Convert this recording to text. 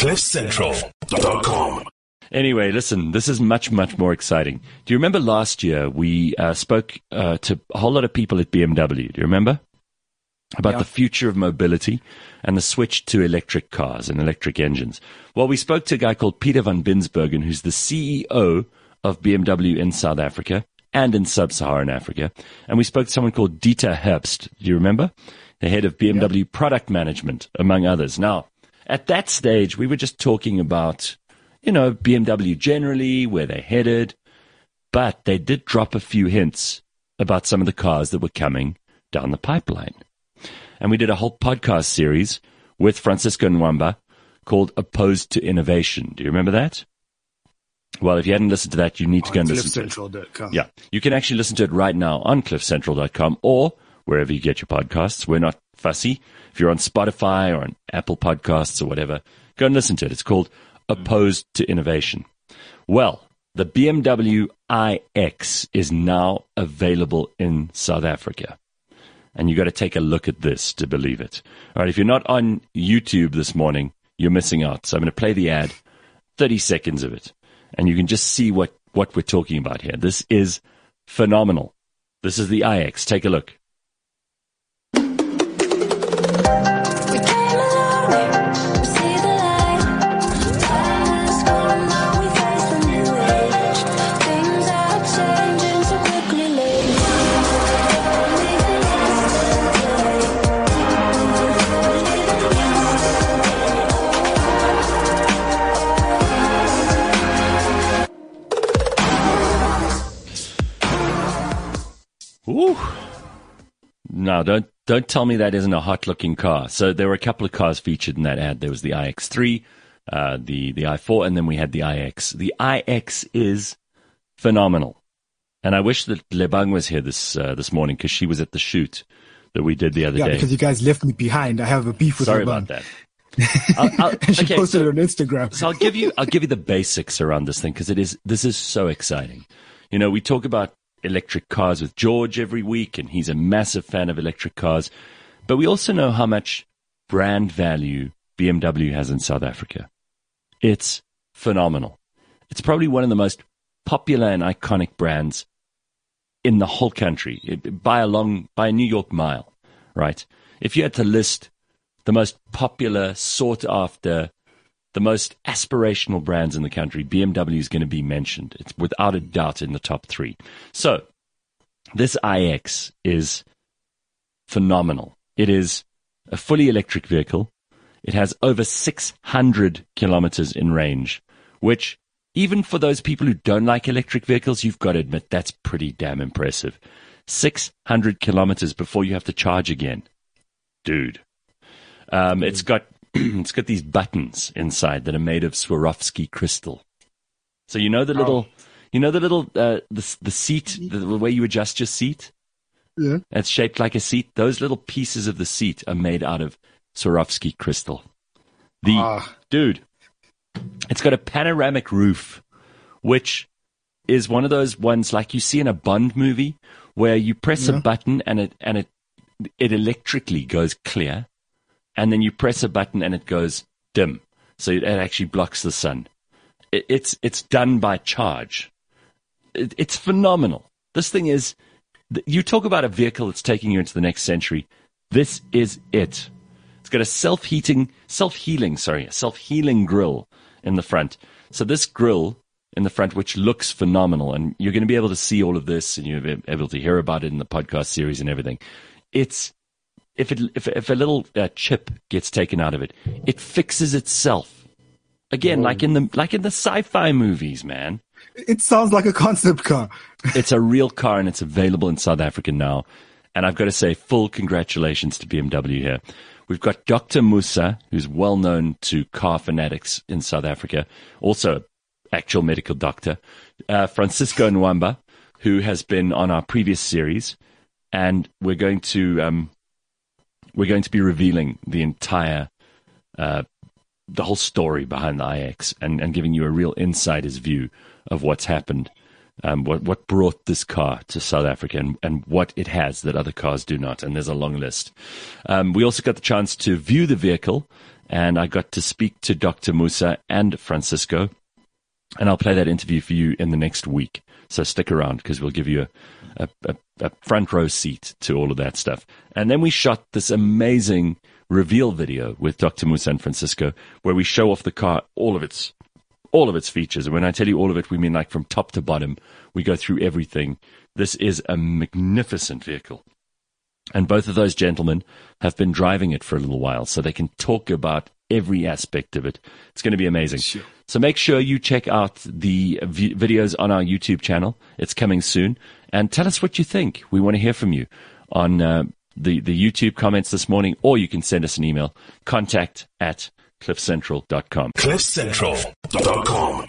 CliffCentral.com. Anyway, listen, this is much, much more exciting. Do you remember last year we uh, spoke uh, to a whole lot of people at BMW? Do you remember? About Yeah. the future of mobility and the switch to electric cars and electric engines. Well, we spoke to a guy called Peter van Binsbergen, who's the CEO of BMW in South Africa and in sub-Saharan Africa. And we spoke to someone called Dieter Herbst. Do you remember? The head of BMW product management, among others. Now, at that stage, we were just talking about, you know, BMW generally, where they're headed, but they did drop a few hints about some of the cars that were coming down the pipeline. And we did a whole podcast series with Francisco Nwamba called Opposed to Innovation. Do you remember that? Well, if you hadn't listened to that, you need to go and listen to it. CliffCentral.com. Yeah. You can actually listen to it right now on cliffcentral.com or wherever you get your podcasts. We're not fussy. If you're on Spotify or on Apple Podcasts or whatever, go and listen to it. It's called Opposed to Innovation. Well, the BMW iX is now available in South Africa. And you've got to take a look at this to believe it. All right. If you're not on YouTube this morning, you're missing out. So I'm going to play the ad, 30 seconds of it, and you can just see what, what we're talking about here. This is phenomenal. This is the iX. Take a look. Ooh. No, don't don't tell me that isn't a hot looking car. So there were a couple of cars featured in that ad. There was the iX3, uh, the the i4, and then we had the iX. The iX is phenomenal, and I wish that Lebang was here this uh, this morning because she was at the shoot that we did the other Yeah, day. because you guys left me behind. I have a beef with Sorry my about that. I'll, I'll, she okay, posted so- it on Instagram. so I'll give you I'll give you the basics around this thing because it is this is so exciting. You know, we talk about electric cars with George every week, and he's a massive fan of electric cars. But we also know how much brand value BMW has in South Africa. It's phenomenal. It's probably one of the most popular and iconic brands in the whole country by a long by a New York mile, right? If you had to list the most popular, sought after, the most aspirational brands in the country, BMW is going to be mentioned. It's without a doubt in the top three. So, this iX is phenomenal. It is a fully electric vehicle. It has over 600 kilometers in range, which even for those people who don't like electric vehicles, you've got to admit that's pretty damn impressive. 600 kilometers before you have to charge again. Dude. Um, it's got it's got these buttons inside that are made of Swarovski crystal. So you know the little, you know the little uh, the the seat, the, the way you adjust your seat. Yeah. It's shaped like a seat. Those little pieces of the seat are made out of Swarovski crystal. The Ah. dude, it's got a panoramic roof, which is one of those ones like you see in a Bond movie where you press a button and it and it it electrically goes clear, and then you press a button and it goes dim, so it actually blocks the sun. It, it's it's done by charge. It, it's phenomenal. This thing is. You talk about a vehicle that's taking you into the next century. This is it. It's got a self-heating, self-healing, sorry, a self-healing grill in the front. So this grill in the front, which looks phenomenal, and you're going to be able to see all of this, and you'll be able to hear about it in the podcast series and everything. It's if it if if a little uh, chip gets taken out of it, it fixes itself. Again, like in the like in the sci-fi movies, man. It sounds like a concept car. It's a real car and it's available in South Africa now. And I've got to say, full congratulations to BMW here. We've got Dr. Musa, who's well known to car fanatics in South Africa, also actual medical doctor. Uh, Francisco Nwamba, who has been on our previous series, and we're going to um, we're going to be revealing the entire uh, the whole story behind the iX and, and giving you a real insider's view of what's happened, um, what what brought this car to South Africa and, and what it has that other cars do not. And there's a long list. Um, we also got the chance to view the vehicle and I got to speak to Dr. Musa and Francisco. And I'll play that interview for you in the next week. So stick around because we'll give you a, a, a, front row seat to all of that stuff. And then we shot this amazing reveal video with Dr. Musa and Francisco where we show off the car, all of its all of its features. And when I tell you all of it, we mean like from top to bottom. We go through everything. This is a magnificent vehicle. And both of those gentlemen have been driving it for a little while, so they can talk about every aspect of it. It's going to be amazing. Sure. So make sure you check out the v- videos on our YouTube channel. It's coming soon. And tell us what you think. We want to hear from you on uh, the, the YouTube comments this morning, or you can send us an email contact at cliffcentral.com. CliffCentral.com.